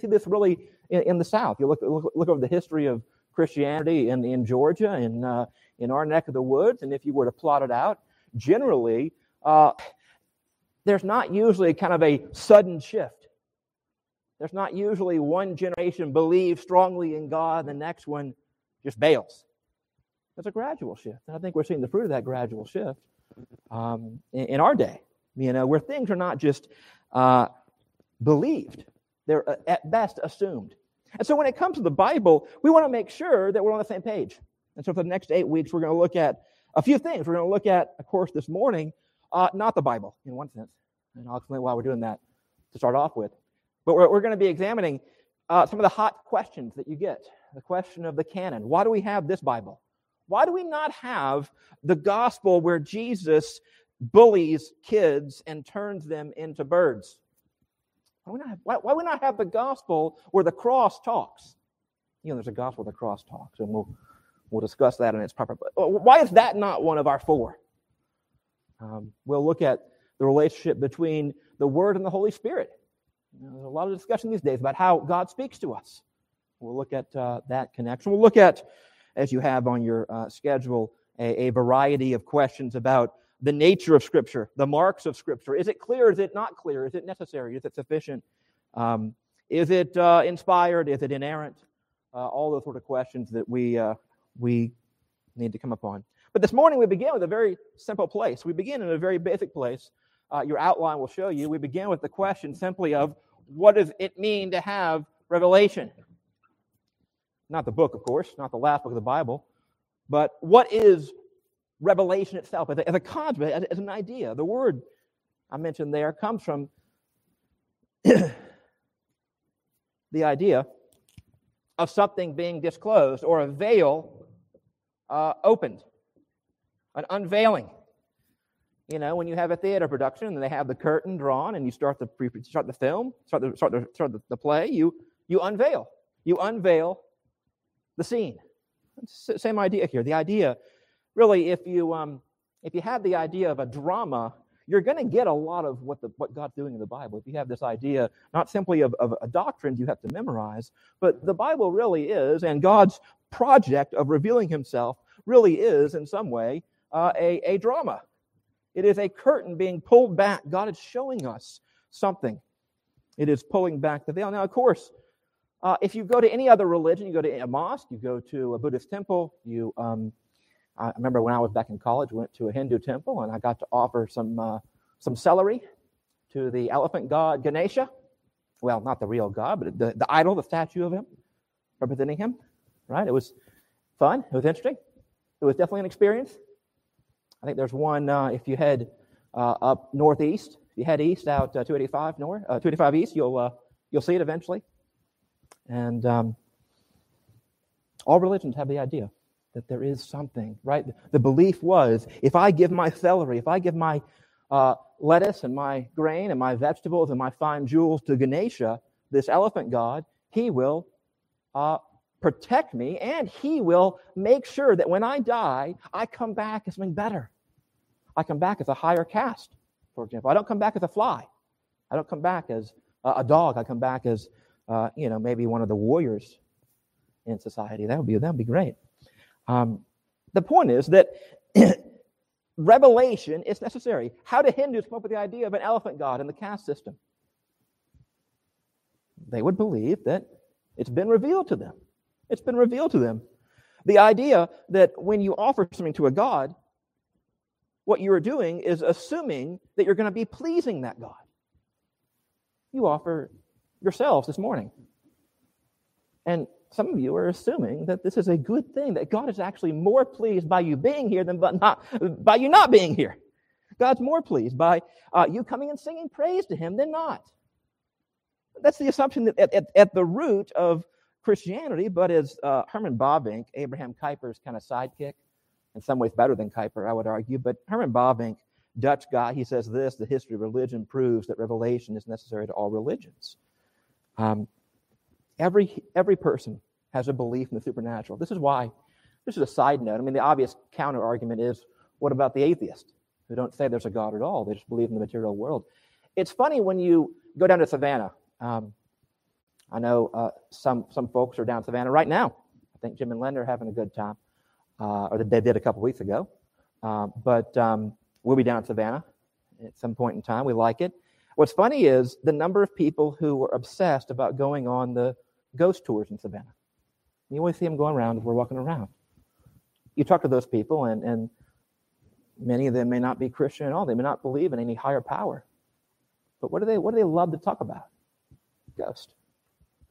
see this really in, in the South. You look, look, look over the history of Christianity in, in Georgia and uh, in our neck of the woods, and if you were to plot it out, generally, uh, there's not usually kind of a sudden shift. There's not usually one generation believes strongly in God, the next one just bails. There's a gradual shift. And I think we're seeing the fruit of that gradual shift um, in, in, our day, you know, where things are not just uh, believed, they're uh, at best assumed. And so when it comes to the Bible, we want to make sure that we're on the same page. And so for the next eight weeks, we're going to look at a few things. We're going to look at, of course, this morning, uh, not the Bible in one sense. And I'll explain why we're doing that to start off with. But we're, we're going to be examining uh, some of the hot questions that you get. The question of the canon. Why do we have this Bible? Why do we not have the gospel where Jesus bullies kids and turns them into birds? Why, not have, why, why we not have the gospel where the cross talks? You know, there's a gospel where the cross talks, and we'll, we'll discuss that in its proper. But Why is that not one of our four? Um, we'll look at the relationship between the Word and the Holy Spirit. You know, there's a lot of discussion these days about how God speaks to us. We'll look at uh, that connection. We'll look at, as you have on your uh, schedule, a, a, variety of questions about the nature of Scripture, the marks of Scripture. Is it clear? Is it not clear? Is it necessary? Is it sufficient? Um, is it uh, inspired? Is it inerrant? Uh, all those sort of questions that we, uh, we need to come upon. But this morning we begin with a very simple place. We begin in a very basic place. Uh, your outline will show you. We begin with the question simply of what does it mean to have revelation? Not the book, of course, not the last book of the Bible, but what is revelation itself as a, as a concept, as, as an idea? The word I mentioned there comes from the idea of something being disclosed or a veil uh, opened an unveiling. You know, when you have a theater production and they have the curtain drawn and you start the pre- start the film, start the start the start the, the play, you you unveil. You unveil the scene. Same idea here. The idea, really, if you um, if you have the idea of a drama, you're going to get a lot of what the what God's doing in the Bible. If you have this idea, not simply of, of a doctrine you have to memorize, but the Bible really is, and God's project of revealing Himself really is, in some way, uh, a, a drama. It is a curtain being pulled back. God is showing us something. It is pulling back the veil. Now, of course, uh, if you go to any other religion, you go to a mosque, you go to a Buddhist temple, you, um, I remember when I was back in college, we went to a Hindu temple and I got to offer some, uh, some celery to the elephant god Ganesha. Well, not the real god, but the, the idol, the statue of him, representing him, right? It was fun. It was interesting. It was definitely an experience. I think there's one uh, if you head uh, up northeast. If you head east out uh, 285 north, uh, 285 east, you'll uh, you'll see it eventually. And um, all religions have the idea that there is something, right? The belief was if I give my celery, if I give my uh, lettuce and my grain and my vegetables and my fine jewels to Ganesha, this elephant god, he will uh, protect me and he will make sure that when I die, I come back as something better. I come back as a higher caste, for example. I don't come back as a fly. I don't come back as a dog. I come back as, uh, you know, maybe one of the warriors in society. That would be that would be great. Um, the point is that revelation is necessary. How do Hindus come up with the idea of an elephant god in the caste system? They would believe that it's been revealed to them. It's been revealed to them. The idea that when you offer something to a god, what you are doing is assuming that you're going to be pleasing that God. You offer yourselves this morning. And some of you are assuming that this is a good thing, that God is actually more pleased by you being here than but not, by you not being here. God's more pleased by uh, you coming and singing praise to Him than not. That's the assumption that at, at, at the root of Christianity, but as uh, Herman Bavinck, Abraham Kuyper's kind of sidekick, in some ways better than Kuyper, I would argue. But Herman Bavinck, Dutch guy, he says this the history of religion proves that revelation is necessary to all religions. Um, every, every person has a belief in the supernatural. This is why, this is a side note. I mean, the obvious counter argument is what about the atheists who don't say there's a God at all? They just believe in the material world. It's funny when you go down to Savannah. Um, I know uh, some, some folks are down Savannah right now. I think Jim and Linda are having a good time, uh, or they did a couple weeks ago. Uh, but um, we'll be down in Savannah at some point in time. We like it. What's funny is the number of people who were obsessed about going on the ghost tours in Savannah. You always see them going around as we're walking around. You talk to those people, and, and many of them may not be Christian at all. They may not believe in any higher power. But what do they, what do they love to talk about? Ghost.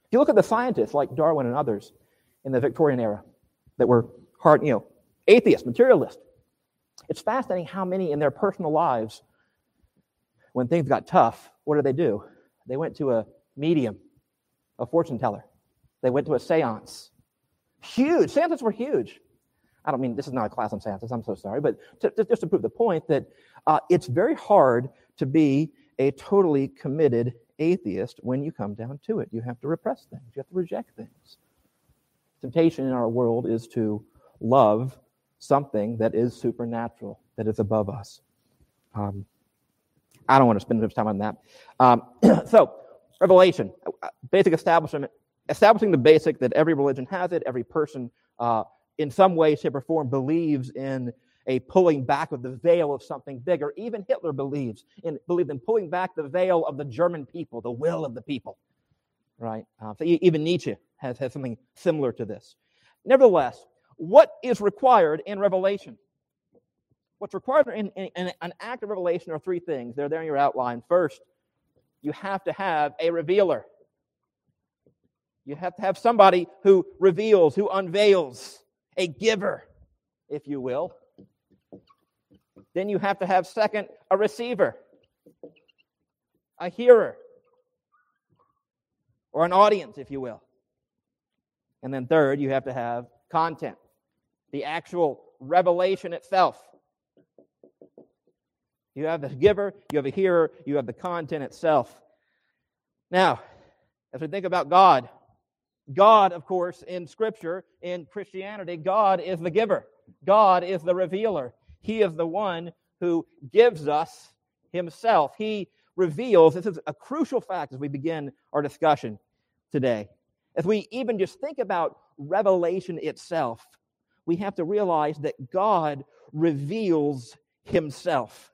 If you look at the scientists like Darwin and others in the Victorian era that were hard, you know, atheists, materialists, it's fascinating how many in their personal lives, when things got tough, what did they do? They went to a medium, a fortune teller. They went to a seance. Huge. Seances were huge. I don't mean this is not a class on seances. I'm so sorry, but to, just to prove the point that uh, it's very hard to be a totally committed atheist when you come down to it. You have to repress things, you have to reject things. Temptation in our world is to love something that is supernatural, that is above us. Um, I don't want to spend much time on that. Um, so, Revelation, basic establishment, establishing the basic that every religion has it, every person uh, in some way, shape, or form believes in a pulling back of the veil of something bigger. Even Hitler believes in believed in pulling back the veil of the German people, the will of the people. Right? Uh, so even Nietzsche has, has something similar to this. Nevertheless, what is required in Revelation? What's required in, in, in an act of revelation are three things. They're there in your outline. First, you have to have a revealer. You have to have somebody who reveals, who unveils, a giver, if you will. Then you have to have, second, a receiver, a hearer, or an audience, if you will. And then third, you have to have content, the actual revelation itself. You have the giver, you have a hearer, you have the content itself. Now, as we think about God, God, of course, in Scripture, in Christianity, God is the giver, God is the revealer. He is the one who gives us himself. He reveals, this is a crucial fact as we begin our discussion today. If we even just think about revelation itself, we have to realize that God reveals himself.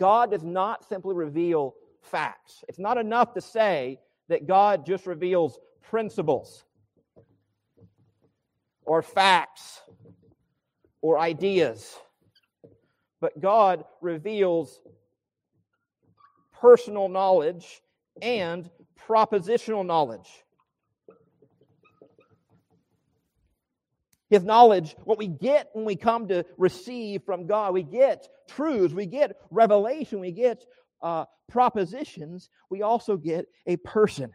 God does not simply reveal facts. It's not enough to say that God just reveals principles or facts or ideas. But God reveals personal knowledge and propositional knowledge. His knowledge, what we get when we come to receive from God, we get truths, we get revelation, we get uh, propositions, we also get a person.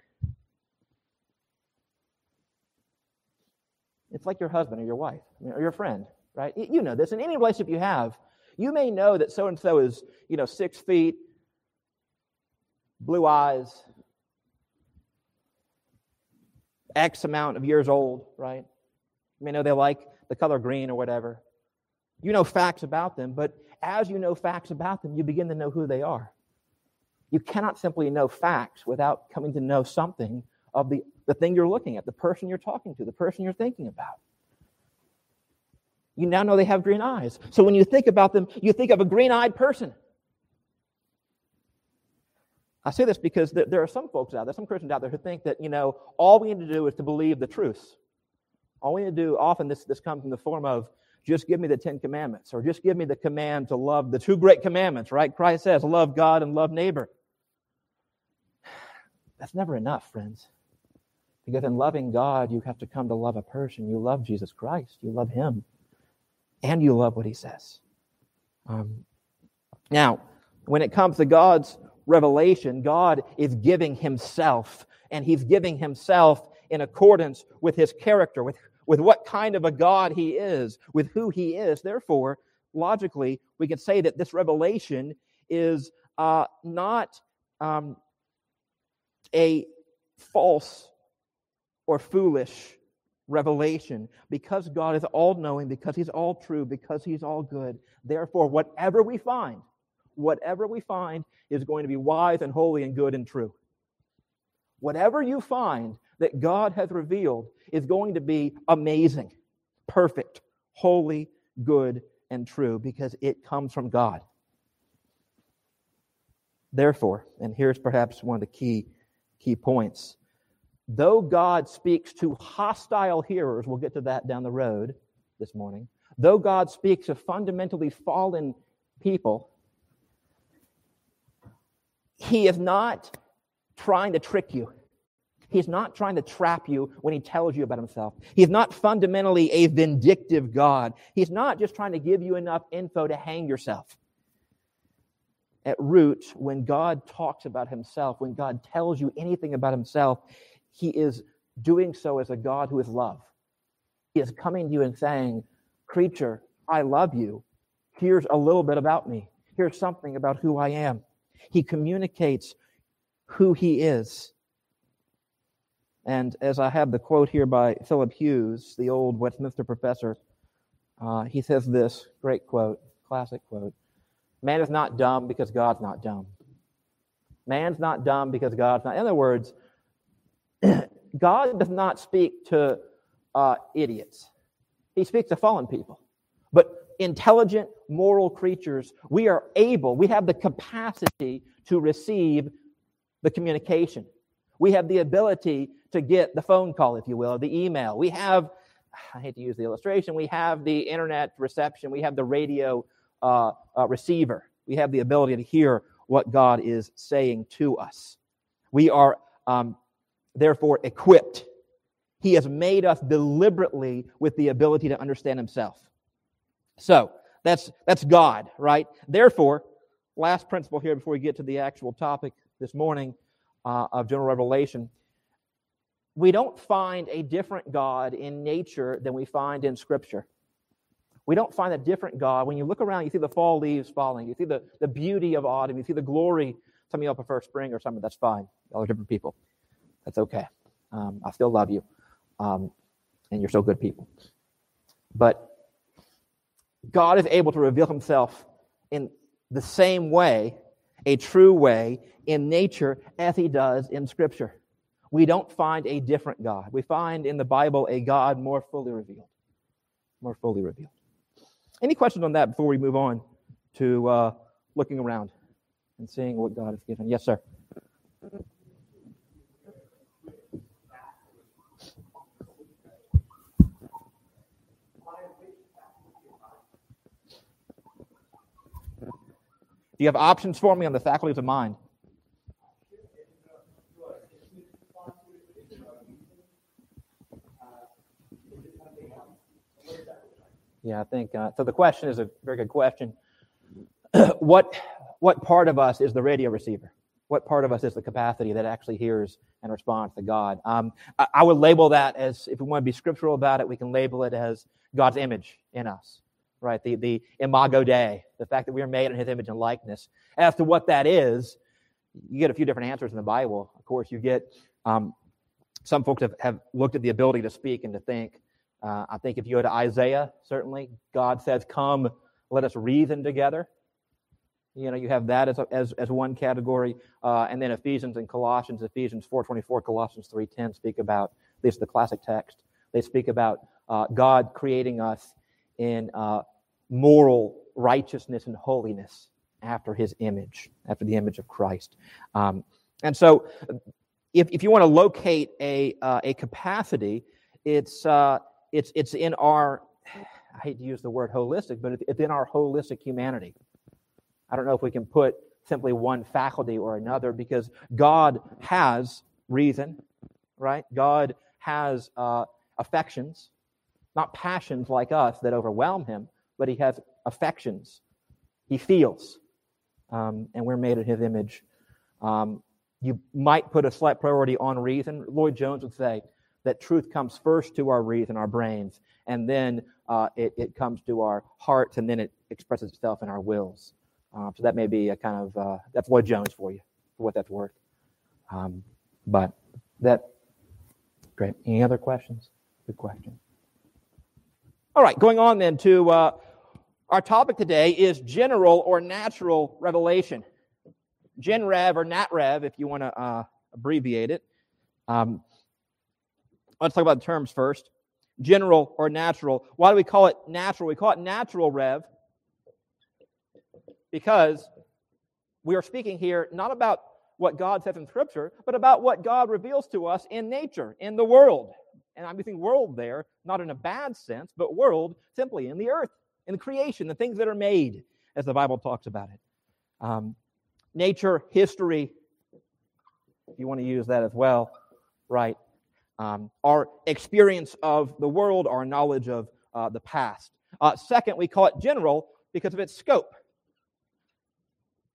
It's like your husband or your wife or your friend, right? You know this. In any relationship you have, you may know that so and so is, you know, six feet, blue eyes, X amount of years old, right? You know they like the color green or whatever. You know facts about them, but as you know facts about them, you begin to know who they are. You cannot simply know facts without coming to know something of the, the thing you're looking at, the person you're talking to, the person you're thinking about. You now know they have green eyes. So when you think about them, you think of a green eyed person. I say this because there are some folks out there, some Christians out there who think that, you know, all we need to do is to believe the truth. All we need to do, often this, this comes in the form of just give me the Ten Commandments or just give me the command to love the two great commandments, right? Christ says, love God and love neighbor. That's never enough, friends. Because in loving God, you have to come to love a person. You love Jesus Christ, you love Him, and you love what He says. Um, now, when it comes to God's revelation, God is giving Himself, and He's giving Himself in accordance with His character, with, with what kind of a God He is, with who He is. Therefore, logically, we can say that this revelation is uh, not um, a false or foolish revelation because God is all knowing, because He's all true, because He's all good. Therefore, whatever we find, whatever we find is going to be wise and holy and good and true. whatever you find that God has revealed is going to be amazing, perfect, holy, good, and true because it comes from God. Therefore, and here's perhaps one of the key key points. Though God speaks to hostile hearers, we'll get to that down the road this morning. Though God speaks to fundamentally fallen people, he is not trying to trick you. He's not trying to trap you when he tells you about himself. He's not fundamentally a vindictive God. He's not just trying to give you enough info to hang yourself. At root, when God talks about himself, when God tells you anything about himself, he is doing so as a God who is love. He is coming to you and saying, Creature, I love you. Here's a little bit about me. Here's something about who I am. He communicates who he is. And as I have the quote here by Philip Hughes, the old Westminster professor, uh, he says this great quote, classic quote Man is not dumb because God's not dumb. Man's not dumb because God's not. In other words, God does not speak to uh, idiots, He speaks to fallen people. But intelligent, moral creatures, we are able, we have the capacity to receive the communication. We have the ability to get the phone call, if you will, or the email. We have, I hate to use the illustration, we have the internet reception, we have the radio uh, uh, receiver. We have the ability to hear what God is saying to us. We are um, therefore equipped. He has made us deliberately with the ability to understand Himself. So that's that's God, right? Therefore, last principle here before we get to the actual topic this morning uh, of general revelation we don't find a different God in nature than we find in Scripture. We don't find a different God. When you look around, you see the fall leaves falling, you see the, the beauty of autumn, you see the glory. Some of y'all prefer spring or summer, that's fine. Y'all are different people. That's okay. Um, I still love you, um, and you're so good people. But God is able to reveal himself in the same way, a true way, in nature as he does in Scripture we don't find a different God. We find in the Bible a God more fully revealed. More fully revealed. Any questions on that before we move on to uh, looking around and seeing what God has given? Yes, sir. Do you have options for me on the faculties of mind? Yeah, I think uh, so. The question is a very good question. what what part of us is the radio receiver? What part of us is the capacity that actually hears and responds to God? Um, I, I, would label that as, if we want to be scriptural about it, we can label it as God's image in us, right? The the imago Dei, the fact that we are made in His image and likeness. As to what that is, you get a few different answers in the Bible. Of course, you get um, some folks have, have looked at the ability to speak and to think. Uh, I think if you go to Isaiah, certainly, God says, Come, let us reason together. You know, you have that as, a, as, as one category. Uh, and then Ephesians and Colossians, Ephesians 4.24, Colossians 3.10 speak about, at least the classic text, they speak about uh, God creating us in uh, moral righteousness and holiness after his image, after the image of Christ. Um, and so if, if you want to locate a, uh, a capacity, it's, uh, it's, it's in our, I hate to use the word holistic, but it's in our holistic humanity. I don't know if we can put simply one faculty or another because God has reason, right? God has uh, affections, not passions like us that overwhelm him, but he has affections. He feels, um, and we're made in his image. Um, you might put a slight priority on reason. Lloyd Jones would say that truth comes first to our reason, our brains, and then uh, it, it comes to our hearts, and then it expresses itself in our wills. Uh, so that may be a kind of uh, that's Lloyd Jones for you, for what that's worth. Um, but that great. Any other questions? Good question. All right, going on then to uh, our topic today is general or natural revelation. Gen Rev or Nat Rev, if you want to uh, abbreviate it. Um, let's talk about the terms first general or natural. Why do we call it natural? We call it natural rev because we are speaking here not about what God says in Scripture, but about what God reveals to us in nature, in the world. And I'm using world there, not in a bad sense, but world simply in the earth, in the creation, the things that are made, as the Bible talks about it. Um, nature, history, if you want to use that as well, right? Um, our experience of the world, our knowledge of uh, the past. Uh, second, we call it general because of its scope.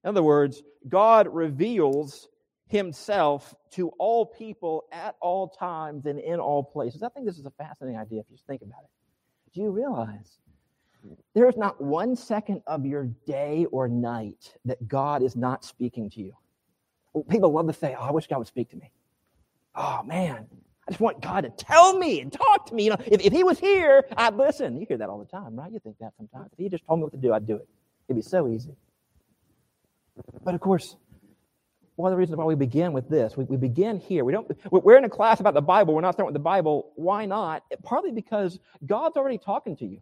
In other words, God reveals himself to all people at all times and in all places. I think this is a fascinating idea if you just think about it. Do you realize there is not one second of your day or night that God is not speaking to you? People love to say, Oh, I wish God would speak to me. Oh, man, just want God to tell me and talk to me. You know, if, if He was here, I'd listen. You hear that all the time, right? You think that sometimes. If He just told me what to do, I'd do it. It'd be so easy. But of course, one of the reasons why we begin with this, we, we begin here. We don't, we're in a class about the Bible. We're not starting with the Bible. Why not? Partly because God's already talking to you.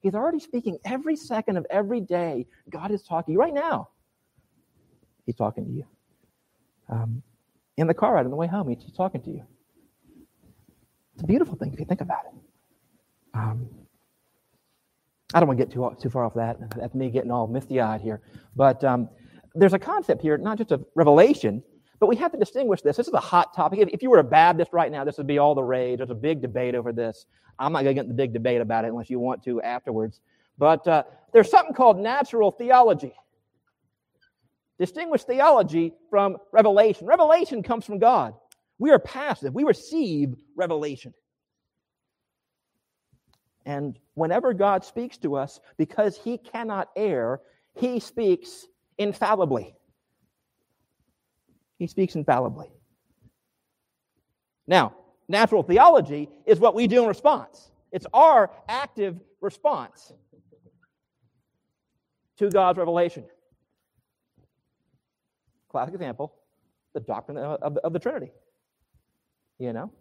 He's already speaking every second of every day. God is talking right now. He's talking to you. Um, in the car ride on the way home, he's talking to you. It's a beautiful thing if you think about it. Um, I don't want to get too, too far off that. That's me getting all misty eyed here. But um, there's a concept here, not just a revelation, but we have to distinguish this. This is a hot topic. If, if you were a Baptist right now, this would be all the rage. There's a big debate over this. I'm not going to get in the big debate about it unless you want to afterwards. But uh, there's something called natural theology. Distinguish theology from revelation. Revelation comes from God. We are passive. We receive revelation. And whenever God speaks to us, because he cannot err, he speaks infallibly. He speaks infallibly. Now, natural theology is what we do in response. It's our active response to God's revelation. Classic example the doctrine of the, of the Trinity. You know?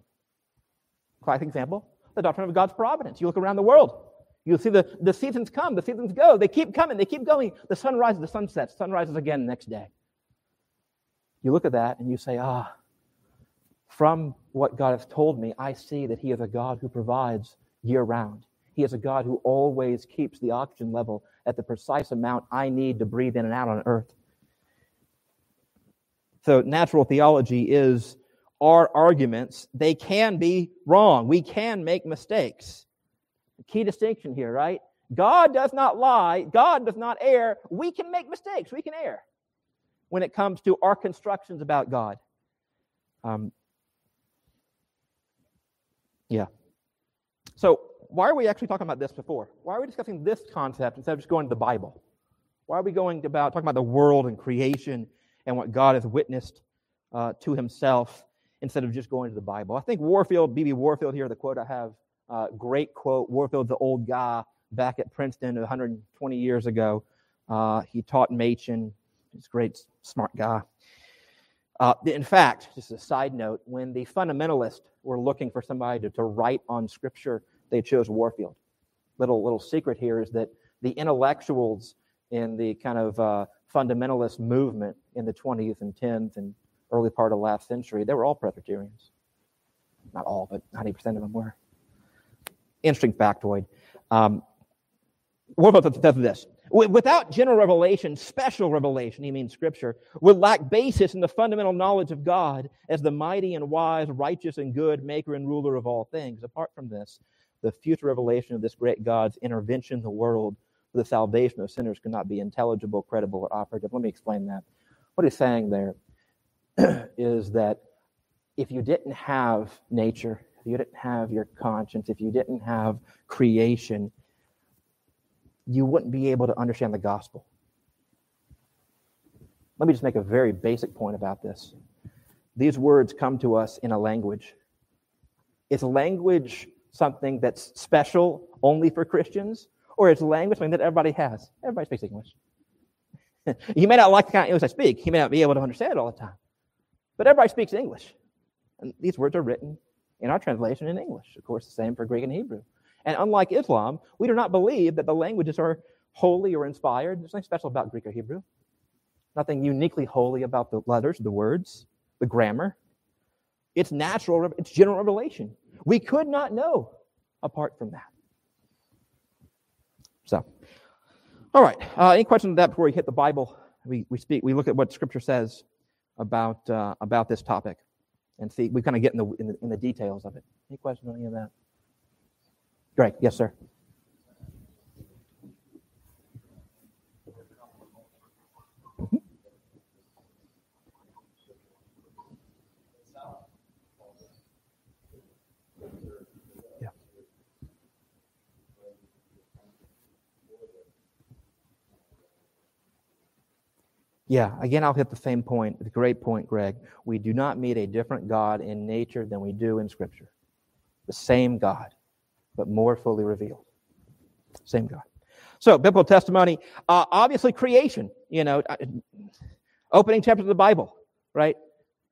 Classic example the doctrine of God's providence. You look around the world, You'll see the, the seasons come, the seasons go. They keep coming, they keep going. The sun rises, the sun sets, sun rises again the next day. You look at that and you say, ah, from what God has told me, I see that He is a God who provides year round. He is a God who always keeps the oxygen level at the precise amount I need to breathe in and out on earth. So, natural theology is our arguments. They can be wrong. We can make mistakes. Key distinction here, right? God does not lie. God does not err. We can make mistakes. We can err when it comes to our constructions about God. Um, yeah. So, why are we actually talking about this before? Why are we discussing this concept instead of just going to the Bible? Why are we going about talking about the world and creation and what God has witnessed uh, to Himself instead of just going to the Bible? I think Warfield, B.B. Warfield, here, the quote I have uh, great quote. Warfield's the old guy back at Princeton 120 years ago. Uh, he taught Machen. He's a great, smart guy. Uh, in fact, just a side note, when the fundamentalists were looking for somebody to, to write on Scripture, they chose Warfield. Little little secret here is that the intellectuals in the kind of uh, fundamentalist movement in the 20th and 10th and early part of last century, they were all Presbyterians. Not all, but 90% of them were interesting factoid. Um, what about the, this? Without general revelation, special revelation, he means scripture, would lack basis in the fundamental knowledge of God as the mighty and wise, righteous and good maker and ruler of all things. Apart from this, the future revelation of this great God's intervention in the world for the salvation of sinners could not be intelligible, credible, or operative. Let me explain that. What he's saying there is that if you didn't have nature, if you didn't have your conscience, if you didn't have creation, you wouldn't be able to understand the gospel. Let me just make a very basic point about this. These words come to us in a language. Is language something that's special only for Christians? Or is language something that everybody has? Everybody speaks English. you may not like the kind of English I speak. You may not be able to understand it all the time. But everybody speaks English. And these words are written in our translation in English. Of course, the same for Greek and Hebrew. And unlike Islam, we do not believe that the languages are holy or inspired. There's nothing special about Greek or Hebrew, nothing uniquely holy about the letters, the words, the grammar. It's natural, it's general revelation. We could not know apart from that. So, all right. Uh, any questions on that before we hit the Bible? We, we speak. We look at what Scripture says about uh, about this topic, and see. We kind of get in the, in the in the details of it. Any questions on any of that? Greg, yes, sir. Yeah, again, I'll hit the same point. A great point, Greg. We do not meet a different God in nature than we do in Scripture. The same God, but more fully revealed. Same God. So, biblical testimony, uh, obviously, creation, you know, uh, opening chapter of the Bible, right?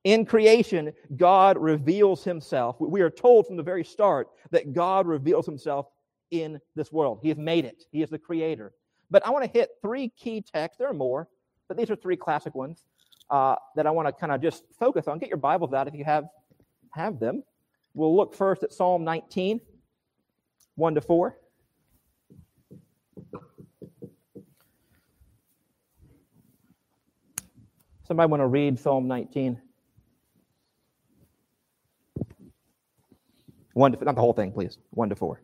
In creation, God reveals himself. We are told from the very start that God reveals himself in this world. He has made it, He is the creator. But I want to hit three key texts. There are more, but these are three classic ones uh, that I want to kind of just focus on. Get your Bibles out if you have have them. We'll look first at Psalm 19, 1 to 4. Somebody want to read Psalm 19? One to, not the whole thing, please. One to four.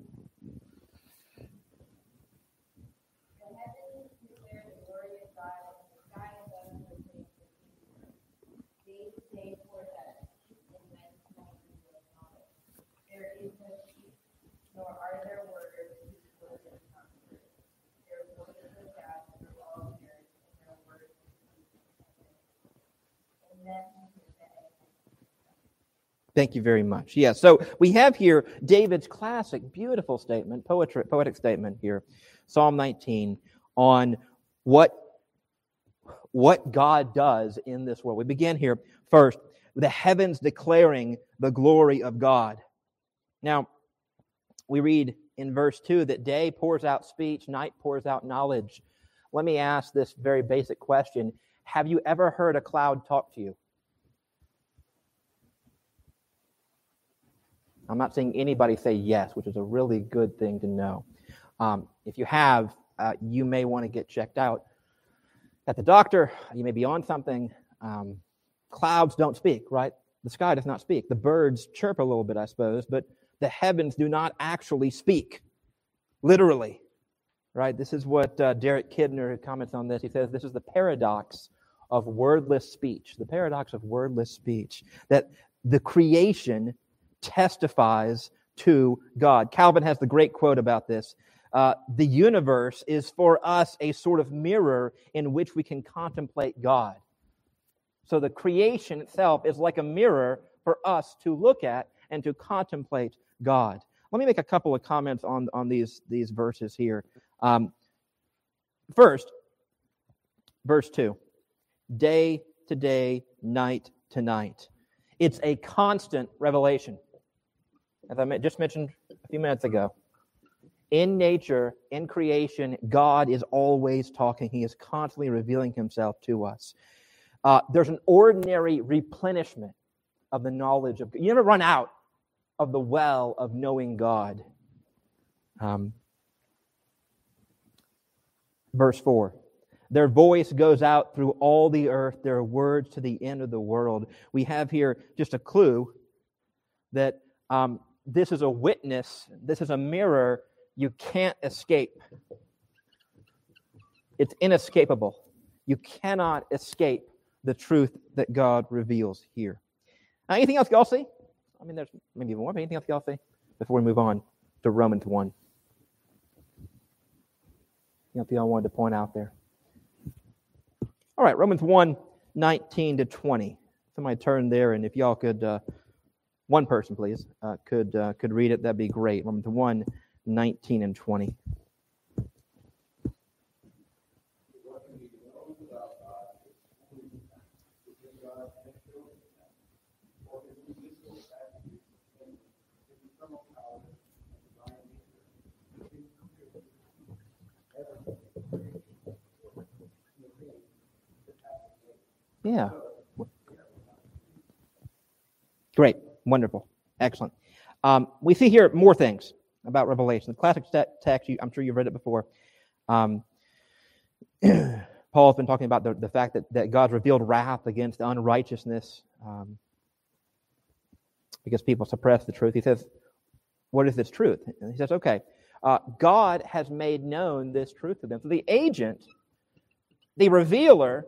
Thank you very much. Yeah, so we have here David's classic, beautiful statement, poetry, poetic statement here, Psalm 19, on what, what God does in this world. We begin here first, the heavens declaring the glory of God. Now, we read in verse 2 that day pours out speech, night pours out knowledge. Let me ask this very basic question Have you ever heard a cloud talk to you? I'm not seeing anybody say yes, which is a really good thing to know. Um, if you have, uh, you may want to get checked out at the doctor. You may be on something. Um, clouds don't speak, right? The sky does not speak. The birds chirp a little bit, I suppose, but the heavens do not actually speak, literally, right? This is what uh, Derek Kidner comments on this. He says this is the paradox of wordless speech, the paradox of wordless speech, that the creation testifies to God. Calvin has the great quote about this. Uh, the universe is for us a sort of mirror in which we can contemplate God. So the creation itself is like a mirror for us to look at and to contemplate God. Let me make a couple of comments on, on these, these verses here. Um, first, verse 2 day to day, night to night. It's a constant revelation as I just mentioned a few minutes ago. In nature, in creation, God is always talking. He is constantly revealing himself to us. Uh, there's an ordinary replenishment of the knowledge of God. You never run out of the well of knowing God. Um, verse 4 Their voice goes out through all the earth, their words to the end of the world. We have here just a clue that um, this is a witness, this is a mirror you can't escape. It's inescapable. You cannot escape the truth that God reveals here. Now, anything else y'all see? I mean, there's maybe even more, but anything else y'all see before we move on to Romans 1? Anything y'all wanted to point out there? All right, Romans 1 19 to 20. Somebody turn there, and if y'all could. Uh, one person, please, uh, could uh, could read it, that'd be great. Romans 1, 19 and 20. Yeah. Great. Wonderful. Excellent. Um, we see here more things about Revelation. The classic text, I'm sure you've read it before. Um, Paul's been talking about the, the fact that, that God's revealed wrath against unrighteousness um, because people suppress the truth. He says, What is this truth? And he says, Okay, uh, God has made known this truth to them. So the agent, the revealer,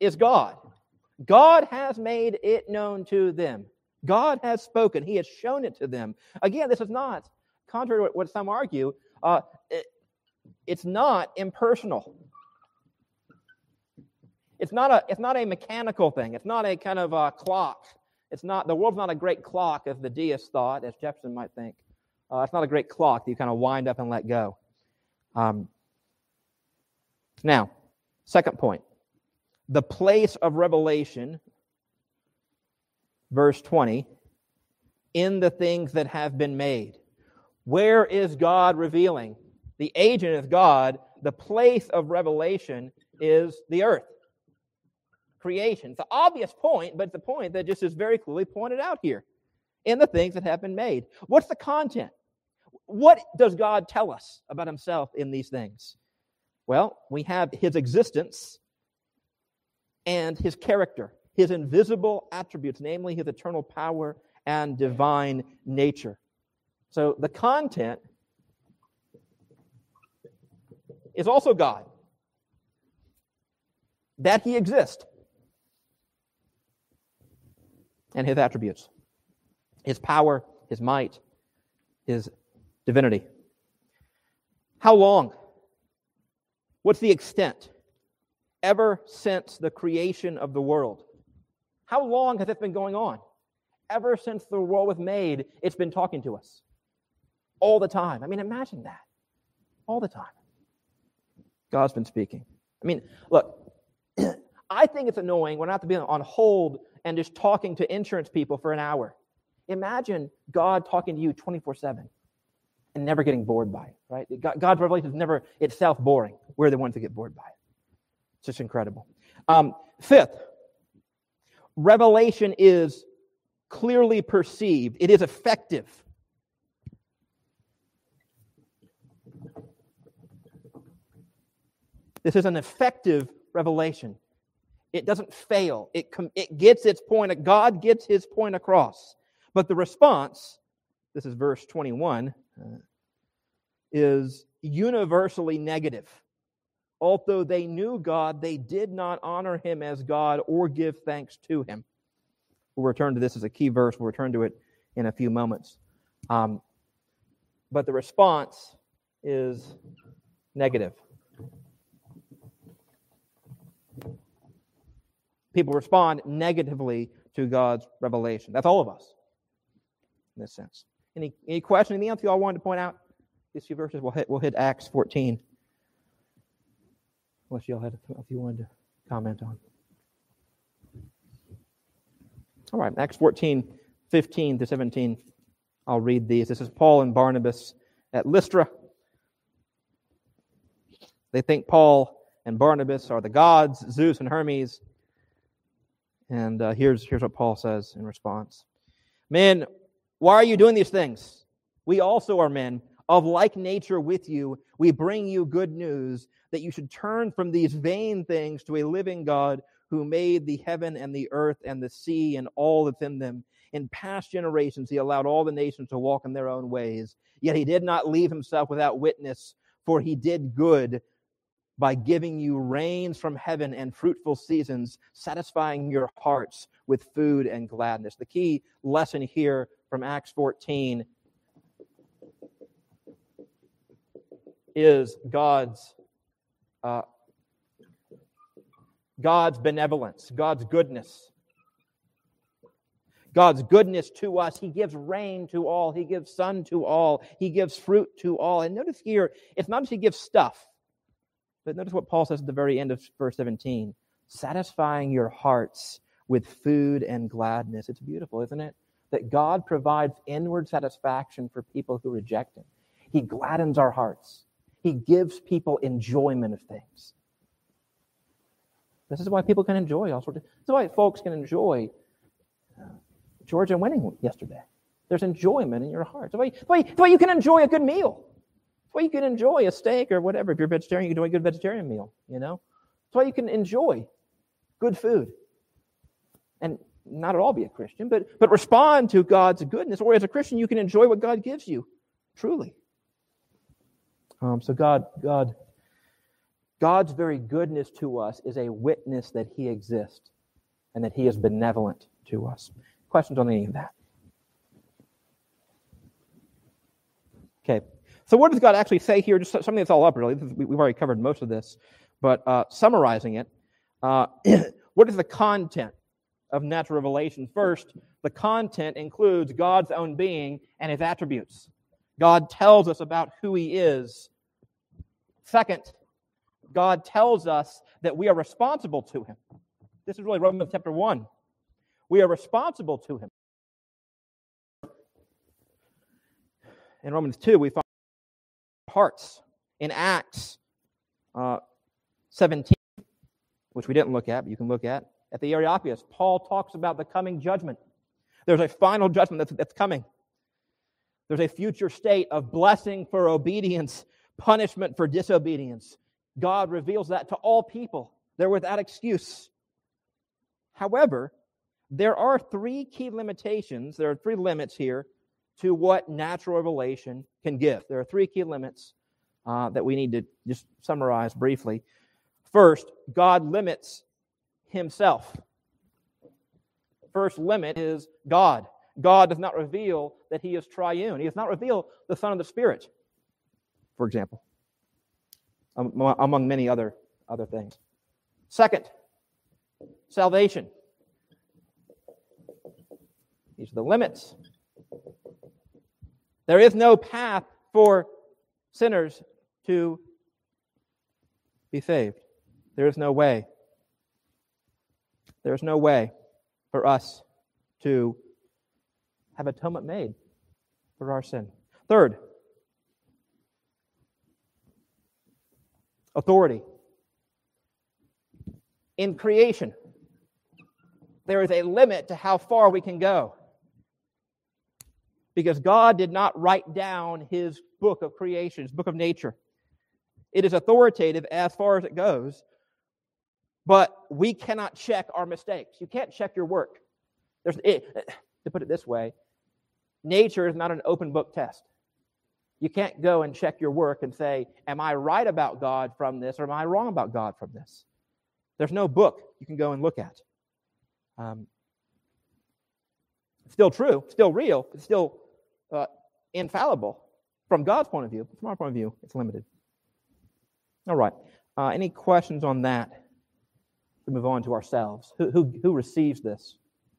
is God. God has made it known to them. God has spoken. He has shown it to them. Again, this is not, contrary to what some argue, uh, it, it's not impersonal. It's not a, it's not a mechanical thing. It's not a kind of a clock. It's not, the world's not a great clock, as the deist thought, as Jefferson might think. Uh, it's not a great clock that you kind of wind up and let go. Um, now, second point the place of revelation, verse 20, in the things that have been made. Where is God revealing? The agent is God. The place of revelation is the earth. Creation. It's an obvious point, but it's a point that just is very clearly pointed out here in the things that have been made. What's the content? What does God tell us about himself in these things? Well, we have his existence and his character, his invisible attributes, namely his eternal power and divine nature. So the content is also God. That he exists. And his attributes his power, his might, his divinity. How long? What's the extent? ever since the creation of the world. How long has it been going on? Ever since the world was made, it's been talking to us all the time. I mean, imagine that. All the time. God's been speaking. I mean, look, I think it's annoying when I have to be on hold and just talking to insurance people for an hour. Imagine God talking to you 24 7 and never getting bored by it, right? God's revelation is never itself boring. We're the ones that get bored by it. It's just incredible. Um, fifth, revelation is clearly perceived, it is effective. This is an effective revelation. It doesn't fail. It, com- it gets its point. God gets his point across. But the response, this is verse 21, uh, is universally negative. Although they knew God, they did not honor him as God or give thanks to him. We'll return to this as a key verse. We'll return to it in a few moments. Um, but the response is negative. People respond negatively to God's revelation. That's all of us in this sense. Any, any question, anything else you all wanted to point out? These few verses, we'll hit, we'll hit Acts 14 unless y'all had a few wanted to comment on. All right, Acts 14, 15 to 17. I'll read these. This is Paul and Barnabas at Lystra. They think Paul and Barnabas are the gods, Zeus and Hermes. And uh, here's, here's what Paul says in response Men, why are you doing these things? We also are men of like nature with you. We bring you good news that you should turn from these vain things to a living God who made the heaven and the earth and the sea and all that's in them. In past generations, he allowed all the nations to walk in their own ways. Yet he did not leave himself without witness, for he did good by giving you rains from heaven and fruitful seasons, satisfying your hearts with food and gladness. The key lesson here from Acts 14 is God's uh, God's benevolence, God's goodness. God's goodness to us. He gives rain to all. He gives sun to all. He gives fruit to all. And notice here, it's not just He gives stuff, but notice what Paul says at the very end of verse 17 satisfying your hearts with food and gladness. It's beautiful, isn't it? That God provides inward satisfaction for people who reject Him. He gladdens our hearts. He gives people enjoyment of things. This is why people can enjoy all sorts of. This is why folks can enjoy uh, Georgia winning yesterday. There's enjoyment in your heart. That's why, that's why, that's why you can enjoy a good meal. That's why you can enjoy a steak or whatever. If you're vegetarian, you can enjoy a good vegetarian meal. You know, that's why you can enjoy good food. And not at all be a Christian, but but respond to God's goodness. Or as a Christian, you can enjoy what God gives you, truly. Um, so God, God, God's very goodness to us is a witness that He exists and that He is benevolent to us. Questions on any of that? Okay. So what does God actually say here? Just something that's all up, really. We've already covered most of this, but uh, summarizing it, uh, what is the content of natural revelation? First, the content includes God's own being and His attributes. God tells us about who He is. Second, God tells us that we are responsible to Him. This is really Romans chapter 1. We are responsible to Him. In Romans 2, we find hearts. In Acts uh, 17, which we didn't look at, but you can look at, at the Areopagus, Paul talks about the coming judgment. There's a final judgment that's, that's coming. There's a future state of blessing for obedience, punishment for disobedience. God reveals that to all people. They're without excuse. However, there are three key limitations. There are three limits here to what natural revelation can give. There are three key limits uh, that we need to just summarize briefly. First, God limits himself. First limit is God. God does not reveal that he is triune. He does not reveal the Son of the Spirit, for example, um, among many other, other things. Second, salvation. These are the limits. There is no path for sinners to be saved. There is no way. There is no way for us to have atonement made for our sin. Third, authority. In creation, there is a limit to how far we can go. Because God did not write down his book of creation, his book of nature. It is authoritative as far as it goes, but we cannot check our mistakes. You can't check your work. There's, it, to put it this way, nature is not an open book test. You can't go and check your work and say, Am I right about God from this or am I wrong about God from this? There's no book you can go and look at. Um, still true, still real, still uh, infallible from God's point of view. From our point of view, it's limited. All right. Uh, any questions on that? We move on to ourselves. Who, who, who receives this?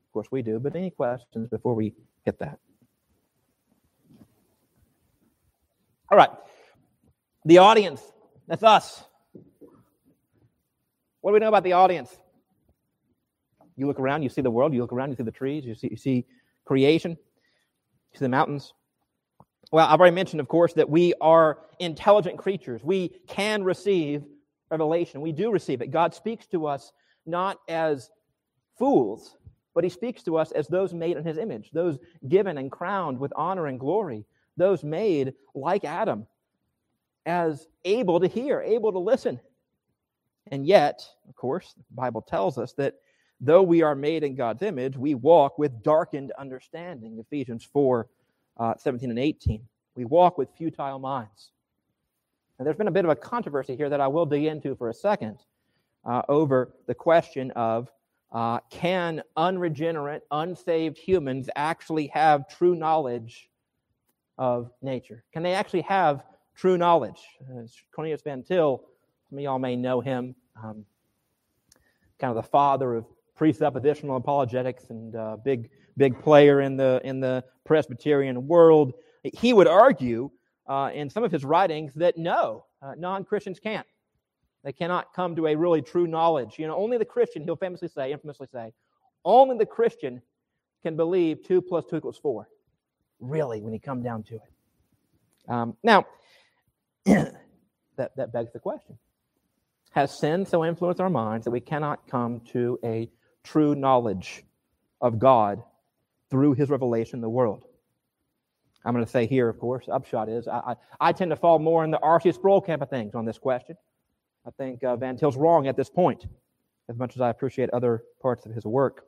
Of course, we do, but any questions before we hit that? All right. The audience. That's us. What do we know about the audience? You look around, you see the world, you look around, you see the trees, you see, you see creation, you see the mountains. Well, I've already mentioned, of course, that we are intelligent creatures. We can receive revelation. We do receive it. God speaks to us not as fools, but he speaks to us as those made in his image, those given and crowned with honor and glory, those made like Adam, as able to hear, able to listen. And yet, of course, the Bible tells us that though we are made in God's image, we walk with darkened understanding. Ephesians 4 uh, 17 and 18. We walk with futile minds. And there's been a bit of a controversy here that I will dig into for a second uh, over the question of uh, can unregenerate, unsaved humans actually have true knowledge of nature? Can they actually have true knowledge? Uh, Cornelius Van Til, some of y'all may know him, um, kind of the father of presuppositional apologetics and uh, big big player in the in the Presbyterian world. He would argue uh, in some of his writings that no, uh, non Christians can't. They cannot come to a really true knowledge. You know, only the Christian, he'll famously say, infamously say, only the Christian can believe 2 plus 2 equals 4. Really, when you come down to it. Um, now, that, that begs the question has sin so influenced our minds that we cannot come to a true knowledge of God through his revelation in the world. I'm going to say here, of course, upshot is I, I, I tend to fall more in the R.C. Sproul camp of things on this question. I think uh, Van Til's wrong at this point, as much as I appreciate other parts of his work.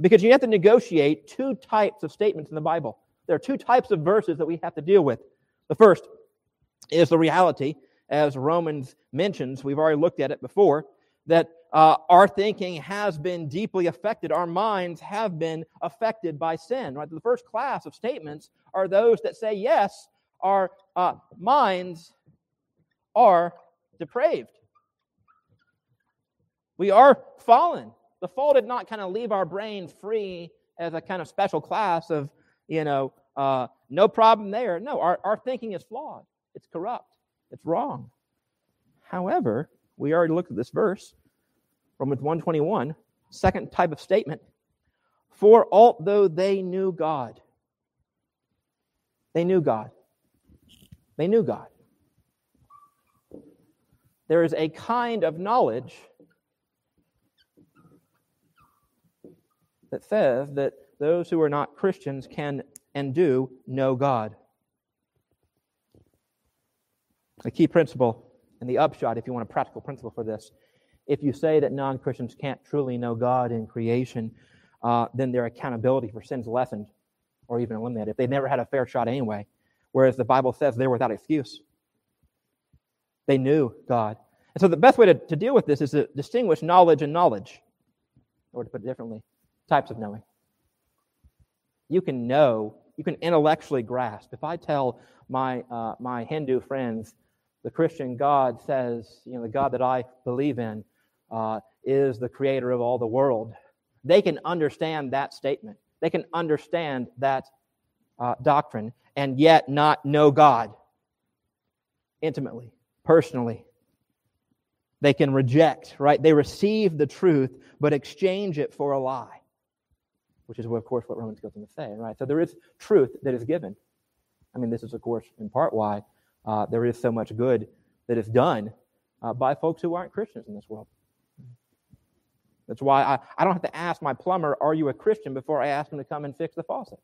Because you have to negotiate two types of statements in the Bible. There are two types of verses that we have to deal with. The first is the reality, as Romans mentions, we've already looked at it before, that uh, our thinking has been deeply affected. Our minds have been affected by sin. Right? The first class of statements are those that say, yes, our uh, minds are depraved. We are fallen. The fall did not kind of leave our brains free as a kind of special class of, you know, uh, no problem there. No, our, our thinking is flawed. It's corrupt. It's wrong. However, we already looked at this verse, Romans 121, second type of statement. For although they knew God, they knew God. They knew God. There is a kind of knowledge that says that those who are not Christians can and do know God. A key principle and the upshot, if you want a practical principle for this, if you say that non Christians can't truly know God in creation, uh, then their accountability for sins lessened or even eliminated if they never had a fair shot anyway. Whereas the Bible says they're without excuse. They knew God. And so the best way to, to deal with this is to distinguish knowledge and knowledge, or to put it differently, types of knowing. You can know, you can intellectually grasp. If I tell my, uh, my Hindu friends the Christian God says, you know, the God that I believe in uh, is the creator of all the world. They can understand that statement. They can understand that uh, doctrine and yet not know God intimately, personally. They can reject, right? They receive the truth, but exchange it for a lie, which is, of course, what Romans goes on to say, right? So there is truth that is given. I mean, this is, of course, in part why uh, there is so much good that is done uh, by folks who aren't Christians in this world. That's why I, I don't have to ask my plumber, Are you a Christian? before I ask him to come and fix the faucet.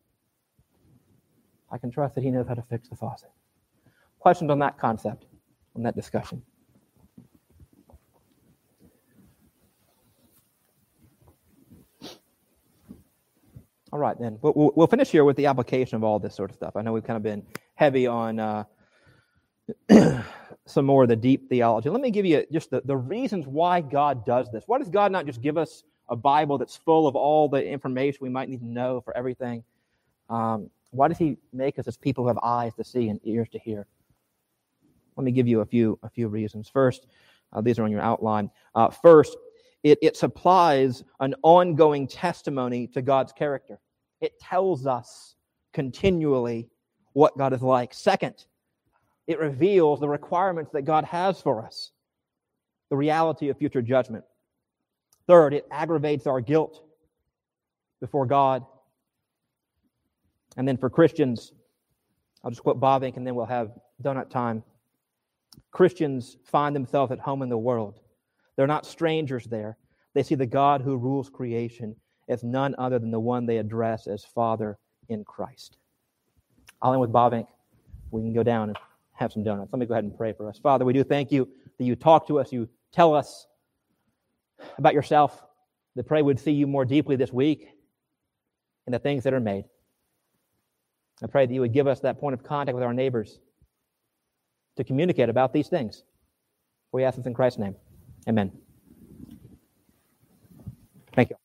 I can trust that he knows how to fix the faucet. Questions on that concept, on that discussion? All right, then. We'll, we'll, finish here with the application of all this sort of stuff. I know we've kind of been heavy on uh, some more of the deep theology. Let me give you just the, the reasons why God does this. Why does God not just give us a Bible that's full of all the information we might need to know for everything? Um, why does He make us as people who have eyes to see and ears to hear? Let me give you a few a few reasons. First, uh, these are on your outline. Uh, first, it, it supplies an ongoing testimony to God's character. It tells us continually what God is like. Second, it reveals the requirements that God has for us, the reality of future judgment. Third, it aggravates our guilt before God. And then for Christians, I'll just quote Bavinck and then we'll have donut time. Christians find themselves at home in the world. They're not strangers there. They see the God who rules creation as none other than the one they address as Father in Christ. I'll end with Bavinck. We can go down and have some donuts. Let me go ahead and pray for us. Father, we do thank you that you talk to us, you tell us about yourself. The pray we'd see you more deeply this week in the things that are made. I pray that you would give us that point of contact with our neighbors to communicate about these things. We ask this in Christ's name. Amen. Thank you.